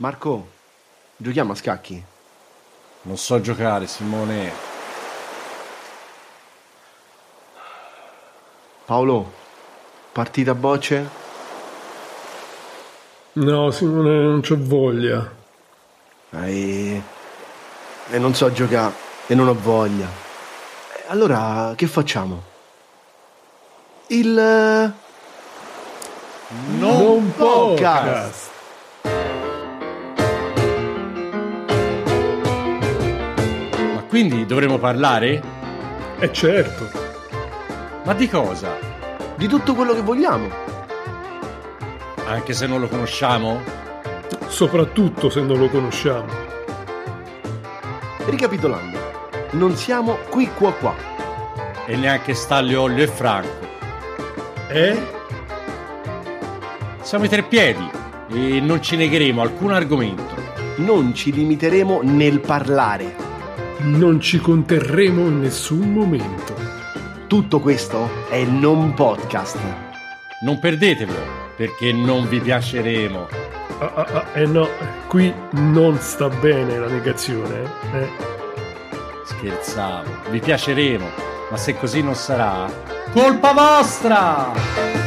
Marco, giochiamo a scacchi? Non so giocare, Simone. Paolo, partita a bocce? No, Simone, non c'ho voglia. E... e non so giocare e non ho voglia. E Allora, che facciamo? Il... Non podcast. Ma quindi dovremo parlare? Eh certo. Ma di cosa? Di tutto quello che vogliamo. Anche se non lo conosciamo? Soprattutto se non lo conosciamo. Ricapitolando, non siamo qui qua qua. E neanche Stanlio Olio e Franco. Eh? Siamo i tre piedi e non ci negheremo alcun argomento. Non ci limiteremo nel parlare. Non ci conterremo in nessun momento. Tutto questo è non podcast. Non perdetevelo, perché non vi piaceremo. Ah, ah, ah, eh no, qui non sta bene la negazione. Eh. Scherzavo, vi piaceremo, ma se così non sarà, colpa vostra!